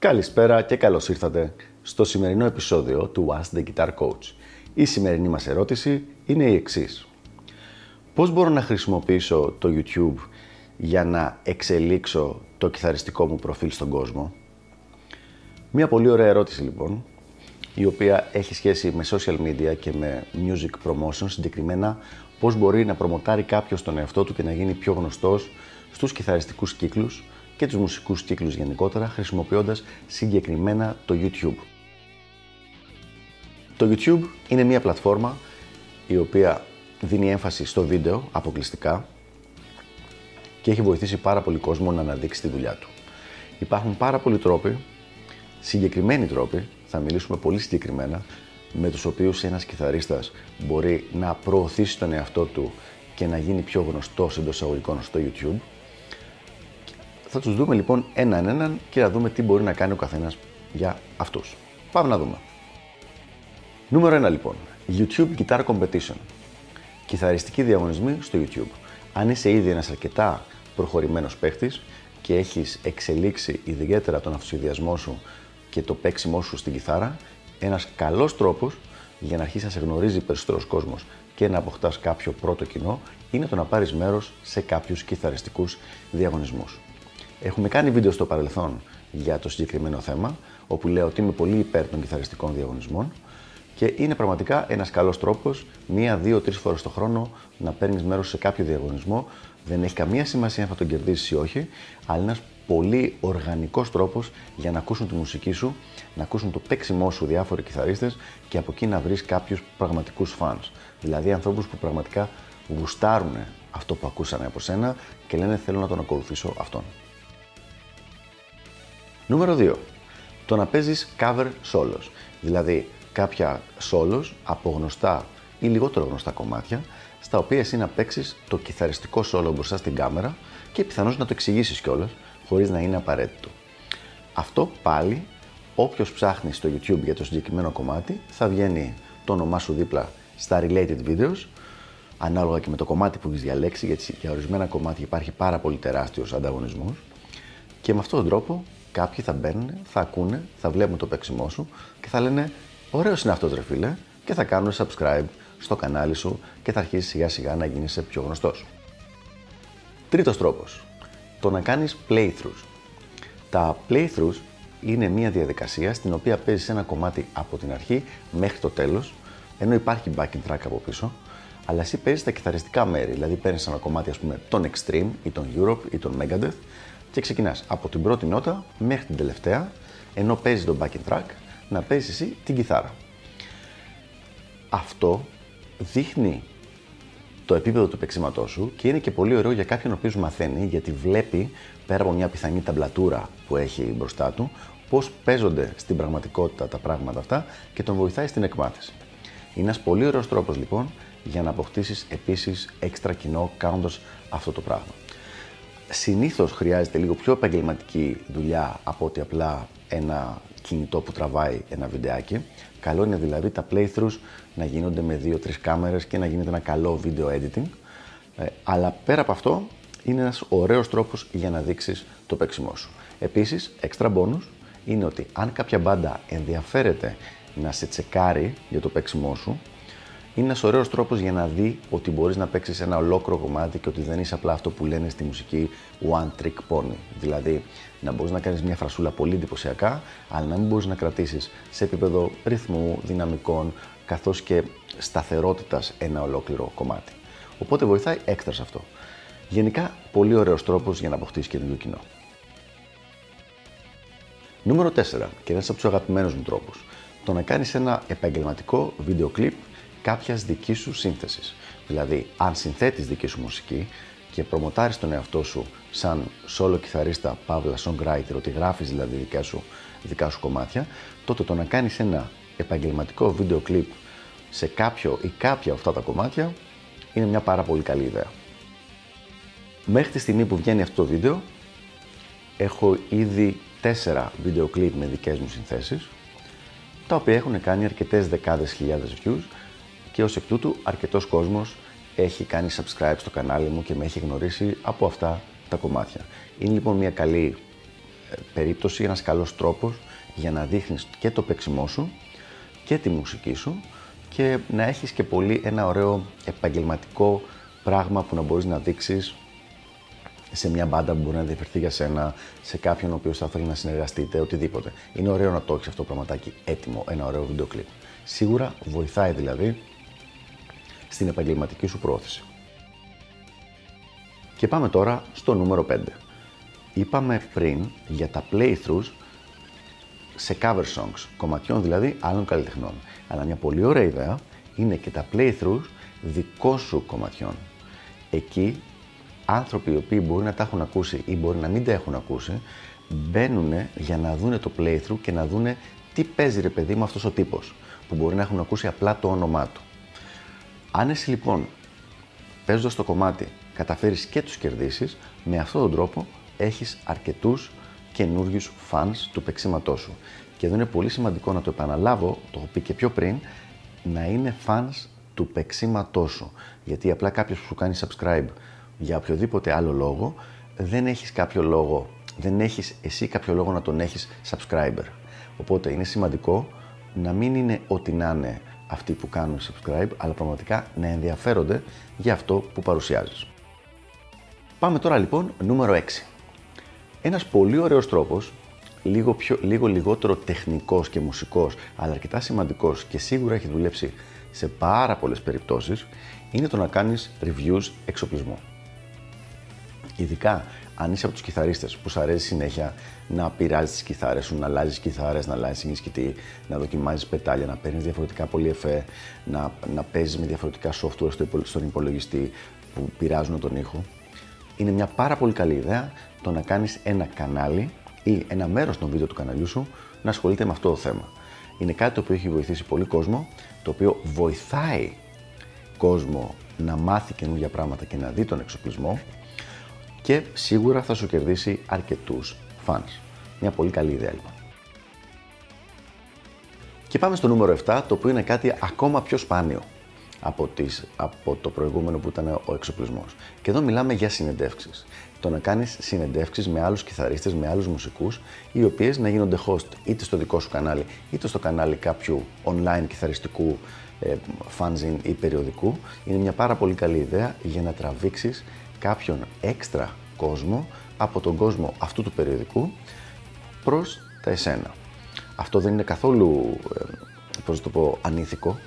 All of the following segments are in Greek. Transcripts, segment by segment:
Καλησπέρα και καλώς ήρθατε στο σημερινό επεισόδιο του Ask the Guitar Coach. Η σημερινή μας ερώτηση είναι η εξής. Πώς μπορώ να χρησιμοποιήσω το YouTube για να εξελίξω το κιθαριστικό μου προφίλ στον κόσμο; Μια πολύ ωραία ερώτηση λοιπόν, η οποία έχει σχέση με social media και με music promotion, συγκεκριμένα πώς μπορεί να προμοτάρει κάποιος τον εαυτό του και να γίνει πιο γνωστός στους κιθαριστικούς κύκλους και τους μουσικούς κύκλους γενικότερα, χρησιμοποιώντας συγκεκριμένα το YouTube. Το YouTube είναι μια πλατφόρμα η οποία δίνει έμφαση στο βίντεο αποκλειστικά και έχει βοηθήσει πάρα πολύ κόσμο να αναδείξει τη δουλειά του. Υπάρχουν πάρα πολλοί τρόποι, συγκεκριμένοι τρόποι, θα μιλήσουμε πολύ συγκεκριμένα, με τους οποίους ένας κιθαρίστας μπορεί να προωθήσει τον εαυτό του και να γίνει πιο γνωστός εντός εισαγωγικών στο YouTube. Θα τους δούμε λοιπόν έναν έναν και να δούμε τι μπορεί να κάνει ο καθένας για αυτούς. Πάμε να δούμε. Νούμερο 1 λοιπόν. YouTube Guitar Competition. Κιθαριστικοί διαγωνισμοί στο YouTube. Αν είσαι ήδη ένας αρκετά προχωρημένος παίχτης και έχεις εξελίξει ιδιαίτερα τον αυτοσχεδιασμό σου και το παίξιμό σου στην κιθάρα, ένας καλός τρόπος για να αρχίσει να σε γνωρίζει περισσότερος κόσμος και να αποκτάς κάποιο πρώτο κοινό είναι το να πάρεις μέρος σε κάποιους κιθαριστικούς διαγωνισμούς. Έχουμε κάνει βίντεο στο παρελθόν για το συγκεκριμένο θέμα, όπου λέω ότι είμαι πολύ υπέρ των κιθαριστικών διαγωνισμών και είναι πραγματικά ένας καλός τρόπος, μία, δύο, τρεις φορές το χρόνο να παίρνεις μέρος σε κάποιο διαγωνισμό. Δεν έχει καμία σημασία αν θα τον κερδίσεις ή όχι, αλλά είναι ένας πολύ οργανικός τρόπος για να ακούσουν τη μουσική σου, να ακούσουν το παίξιμό σου διάφοροι κιθαρίστες και από εκεί να βρεις κάποιους πραγματικούς fans. Δηλαδή ανθρώπους που πραγματικά γουστάρουν αυτό που ακούσανε από σένα και λένε θέλω να τον ακολουθήσω αυτόν. Νούμερο 2. Το να παίζεις cover solos. Δηλαδή κάποια solos από γνωστά ή λιγότερο γνωστά κομμάτια, στα οποία εσύ να παίξεις το κιθαριστικό solo μπροστά στην κάμερα και πιθανώς να το εξηγήσεις κιόλας, χωρίς να είναι απαραίτητο. Αυτό πάλι, όποιος ψάχνει στο YouTube για το συγκεκριμένο κομμάτι, θα βγαίνει το όνομά σου δίπλα στα related videos, ανάλογα και με το κομμάτι που έχεις διαλέξει, γιατί για ορισμένα κομμάτια υπάρχει πάρα πολύ τεράστιος ανταγωνισμός. Και με αυτόν τον τρόπο κάποιοι θα μπαίνουν, θα ακούνε, θα βλέπουν το παίξιμό σου και θα λένε Ωραίος είναι αυτός, ρε φίλε, και θα κάνουν subscribe στο κανάλι σου και θα αρχίσεις σιγά σιγά να γίνεσαι πιο γνωστός. Τρίτος τρόπος, το να κάνεις playthroughs. Τα playthroughs είναι μια διαδικασία στην οποία παίζεις ένα κομμάτι από την αρχή μέχρι το τέλος, ενώ υπάρχει backing track από πίσω, αλλά εσύ παίζεις τα κιθαριστικά μέρη, δηλαδή παίρνεις ένα κομμάτι ας πούμε τον Extreme ή τον Europe ή τον Megadeth και ξεκινάς από την πρώτη νότα μέχρι την τελευταία, ενώ παίζεις τον backing track να παίζεις εσύ την κιθάρα. Αυτό δείχνει το επίπεδο του παίξηματός σου και είναι και πολύ ωραίο για κάποιον ο οποίος μαθαίνει γιατί βλέπει πέρα από μια πιθανή ταμπλατούρα που έχει μπροστά του πώς παίζονται στην πραγματικότητα τα πράγματα αυτά και τον βοηθάει στην εκμάθηση. Είναι ένας πολύ ωραίος τρόπος λοιπόν για να αποκτήσεις επίσης έξτρα κοινό κάνοντας αυτό το πράγμα. Συνήθως χρειάζεται λίγο πιο επαγγελματική δουλειά από ότι απλά ένα κινητό που τραβάει ένα βιντεάκι. Καλό είναι δηλαδή τα playthroughs να γίνονται με 2-3 κάμερες και να γίνεται ένα καλό video editing. Ε, αλλά πέρα από αυτό είναι ένας ωραίος τρόπος για να δείξεις το παίξιμό σου. Επίσης, extra bonus είναι ότι αν κάποια μπάντα ενδιαφέρεται να σε τσεκάρει για το παίξιμό σου, είναι ένας ωραίος τρόπος για να δει ότι μπορείς να παίξεις ένα ολόκληρο κομμάτι και ότι δεν είσαι απλά αυτό που λένε στη μουσική one trick pony. Δηλαδή, να μπορείς να κάνεις μια φρασούλα πολύ εντυπωσιακά, αλλά να μην μπορείς να κρατήσεις σε επίπεδο ρυθμού, δυναμικών, καθώς και σταθερότητας ένα ολόκληρο κομμάτι. Οπότε βοηθάει έξτρα σε αυτό. Γενικά, πολύ ωραίος τρόπος για να αποκτήσεις και κοινό. Νούμερο 4, και ένα από τους αγαπημένους μου τρόπους, το να κάνεις ένα επαγγελματικό βίντεο κλιπ κάποιας δικής σου σύνθεσης. Δηλαδή, αν συνθέτεις δική σου μουσική και προμοτάρεις τον εαυτό σου σαν solo κιθαρίστα, παύλα songwriter, ότι γράφεις δηλαδή δικά σου, δικά σου κομμάτια, τότε το να κάνεις ένα επαγγελματικό βίντεο κλιπ σε κάποιο ή κάποια αυτά τα κομμάτια είναι μια πάρα πολύ καλή ιδέα. Μέχρι τη στιγμή που βγαίνει αυτό το βίντεο, έχω ήδη τέσσερα βίντεο κλιπ με δικές μου συνθέσεις, τα οποία έχουν κάνει αρκετές δεκάδες χιλιάδες views και ως εκ τούτου αρκετός κόσμος έχει κάνει subscribe στο κανάλι μου και με έχει γνωρίσει από αυτά τα κομμάτια. Είναι λοιπόν μια καλή περίπτωση, ένας καλός τρόπος για να δείχνεις και το παίξιμό σου και τη μουσική σου και να έχεις και πολύ ένα ωραίο επαγγελματικό πράγμα που να μπορείς να δείξεις σε μια μπάντα που μπορεί να διαφερθεί για σένα, σε κάποιον ο οποίος θα θέλει να συνεργαστείτε, οτιδήποτε. Είναι ωραίο να το έχεις αυτό το πραγματάκι έτοιμο, ένα ωραίο βίντεο κλιπ. Σίγουρα βοηθάει δηλαδή στην επαγγελματική σου πρόθεση. Και πάμε τώρα στο νούμερο 5. Είπαμε πριν για τα playthroughs σε cover songs, κομματιών δηλαδή άλλων καλλιτεχνών. Αλλά μια πολύ ωραία ιδέα είναι και τα playthroughs δικό σου κομματιών. Εκεί άνθρωποι οι οποίοι μπορεί να τα έχουν ακούσει ή μπορεί να μην τα έχουν ακούσει, μπαίνουν για να δούνε το playthrough και να δούνε τι παίζει ρε παιδί μου αυτός ο τύπος, που μπορεί να έχουν ακούσει απλά το όνομά του. Αν εσύ λοιπόν παίζοντας το κομμάτι καταφέρεις και τους κερδίσεις, με αυτόν τον τρόπο έχεις αρκετούς καινούριους fans του παίξηματός σου. Και εδώ είναι πολύ σημαντικό να το επαναλάβω, το έχω πει και πιο πριν, να είναι fans του παίξηματός σου. Γιατί απλά κάποιος που σου κάνει subscribe για οποιοδήποτε άλλο λόγο, δεν έχεις κάποιο λόγο, δεν έχεις εσύ κάποιο λόγο να τον έχεις subscriber. Οπότε είναι σημαντικό να μην είναι ό,τι να είναι αυτοί που κάνουν subscribe, αλλά πραγματικά να ενδιαφέρονται για αυτό που παρουσιάζεις. Πάμε τώρα λοιπόν νούμερο 6. Ένας πολύ ωραίος τρόπος, λίγο, πιο, λίγο λιγότερο τεχνικός και μουσικός, αλλά αρκετά σημαντικός και σίγουρα έχει δουλέψει σε πάρα πολλές περιπτώσεις, είναι το να κάνεις reviews εξοπλισμού. Ειδικά αν είσαι από τους κιθαρίστες που σου αρέσει συνέχεια να πειράζεις τις κιθάρες σου, να αλλάζει κιθάρες, να αλλάζει ενισχυτή, να δοκιμάζεις πετάλια, να παίρνεις διαφορετικά πολυεφέ, να, να παίζεις με διαφορετικά software στον υπολογιστή που πειράζουν τον ήχο. Είναι μια πάρα πολύ καλή ιδέα το να κάνεις ένα κανάλι ή ένα μέρος των βίντεο του καναλιού σου να ασχολείται με αυτό το θέμα. Είναι κάτι το οποίο έχει βοηθήσει πολύ κόσμο, το οποίο βοηθάει κόσμο να μάθει καινούργια πράγματα και να δει τον εξοπλισμό και σίγουρα θα σου κερδίσει αρκετούς fans. Μια πολύ καλή ιδέα λοιπόν. Και πάμε στο νούμερο 7, το οποίο είναι κάτι ακόμα πιο σπάνιο από, τις, από το προηγούμενο που ήταν ο εξοπλισμός. Και εδώ μιλάμε για συνεντεύξεις. Το να κάνεις συνεντεύξεις με άλλους κιθαρίστες, με άλλους μουσικούς, οι οποίες να γίνονται host είτε στο δικό σου κανάλι, είτε στο κανάλι κάποιου online κιθαριστικού ε, fanzine ή περιοδικού. Είναι μια πάρα πολύ καλή ιδέα για να τραβήξεις κάποιον έξτρα κόσμο από τον κόσμο αυτού του περιοδικού προς τα εσένα. Αυτό δεν είναι καθόλου, ε, πώς το πω, ανήθικο,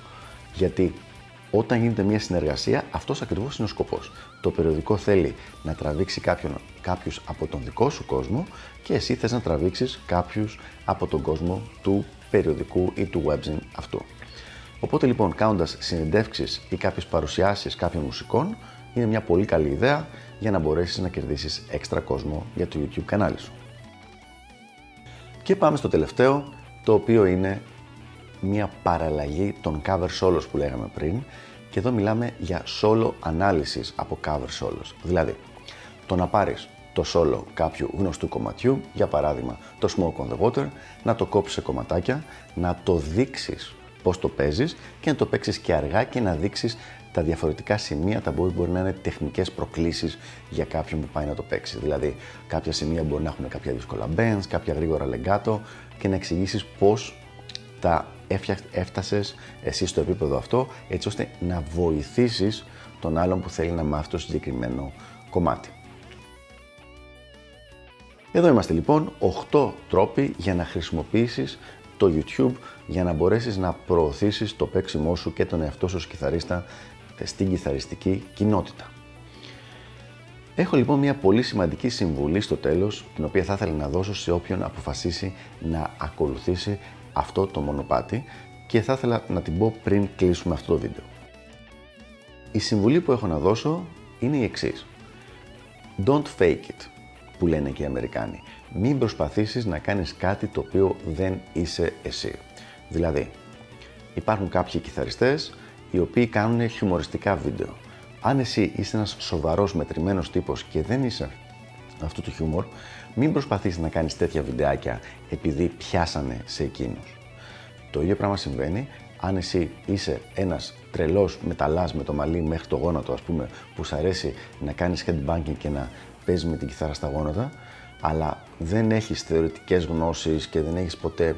γιατί όταν γίνεται μια συνεργασία, αυτός ακριβώς είναι ο σκοπός. Το περιοδικό θέλει να τραβήξει κάποιον, κάποιους από τον δικό σου κόσμο και εσύ θες να τραβήξεις κάποιους από τον κόσμο του περιοδικού ή του webzine αυτού. Οπότε λοιπόν κάνοντας συνεντεύξεις ή κάποιες παρουσιάσεις κάποιων μουσικών, είναι μια πολύ καλή ιδέα για να μπορέσεις να κερδίσεις έξτρα κόσμο για το YouTube κανάλι σου. Και πάμε στο τελευταίο, το οποίο είναι μια παραλλαγή των cover solos που λέγαμε πριν και εδώ μιλάμε για solo ανάλυσης από cover solos. Δηλαδή, το να πάρεις το solo κάποιου γνωστού κομματιού, για παράδειγμα το Smoke on the Water, να το κόψεις σε κομματάκια, να το δείξεις πώς το παίζεις και να το παίξεις και αργά και να δείξεις τα διαφορετικά σημεία τα μπορεί, μπορεί να είναι τεχνικές προκλήσεις για κάποιον που πάει να το παίξει. Δηλαδή, κάποια σημεία μπορεί να έχουν κάποια δύσκολα bends, κάποια γρήγορα legato και να εξηγήσεις πώς τα έφτασες εσύ στο επίπεδο αυτό, έτσι ώστε να βοηθήσεις τον άλλον που θέλει να μάθει το συγκεκριμένο κομμάτι. Εδώ είμαστε λοιπόν 8 τρόποι για να χρησιμοποιήσεις το YouTube για να μπορέσεις να προωθήσεις το παίξιμό σου και τον εαυτό σου ως κιθαρίστα στην κιθαριστική κοινότητα. Έχω λοιπόν μια πολύ σημαντική συμβουλή στο τέλος, την οποία θα ήθελα να δώσω σε όποιον αποφασίσει να ακολουθήσει αυτό το μονοπάτι και θα ήθελα να την πω πριν κλείσουμε αυτό το βίντεο. Η συμβουλή που έχω να δώσω είναι η εξής. Don't fake it, που λένε και οι Αμερικάνοι. Μην προσπαθήσεις να κάνεις κάτι το οποίο δεν είσαι εσύ. Δηλαδή, υπάρχουν κάποιοι κιθαριστές οι οποίοι κάνουν χιουμοριστικά βίντεο. Αν εσύ είσαι ένας σοβαρός μετρημένος τύπος και δεν είσαι αυτού του χιούμορ, μην προσπαθείς να κάνεις τέτοια βιντεάκια επειδή πιάσανε σε εκείνους. Το ίδιο πράγμα συμβαίνει αν εσύ είσαι ένας τρελός μεταλλάς με το μαλλί μέχρι το γόνατο ας πούμε που σου αρέσει να κάνεις headbanging και να παίζεις με την κιθάρα στα γόνατα, αλλά δεν έχεις θεωρητικές γνώσεις και δεν έχεις ποτέ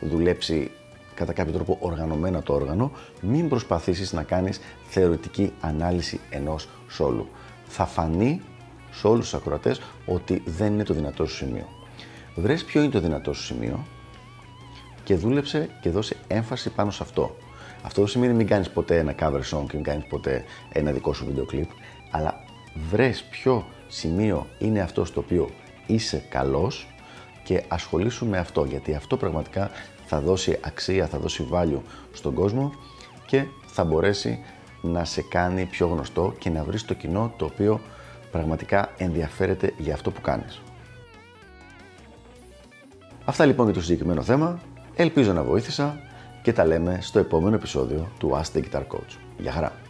δουλέψει κατά κάποιο τρόπο οργανωμένα το όργανο, μην προσπαθήσεις να κάνεις θεωρητική ανάλυση ενός σόλου. Θα φανεί σε όλους τους ακροατές ότι δεν είναι το δυνατό σου σημείο. Βρες ποιο είναι το δυνατό σου σημείο και δούλεψε και δώσε έμφαση πάνω σε αυτό. Αυτό δεν σημαίνει μην κάνεις ποτέ ένα cover song και μην κάνεις ποτέ ένα δικό σου βίντεο κλιπ, αλλά βρες ποιο σημείο είναι αυτό στο οποίο είσαι καλός και ασχολήσου με αυτό, γιατί αυτό πραγματικά θα δώσει αξία, θα δώσει value στον κόσμο και θα μπορέσει να σε κάνει πιο γνωστό και να βρεις το κοινό το οποίο πραγματικά ενδιαφέρεται για αυτό που κάνεις. Αυτά λοιπόν για το συγκεκριμένο θέμα. Ελπίζω να βοήθησα και τα λέμε στο επόμενο επεισόδιο του Ask the Guitar Coach. Γεια χαρά!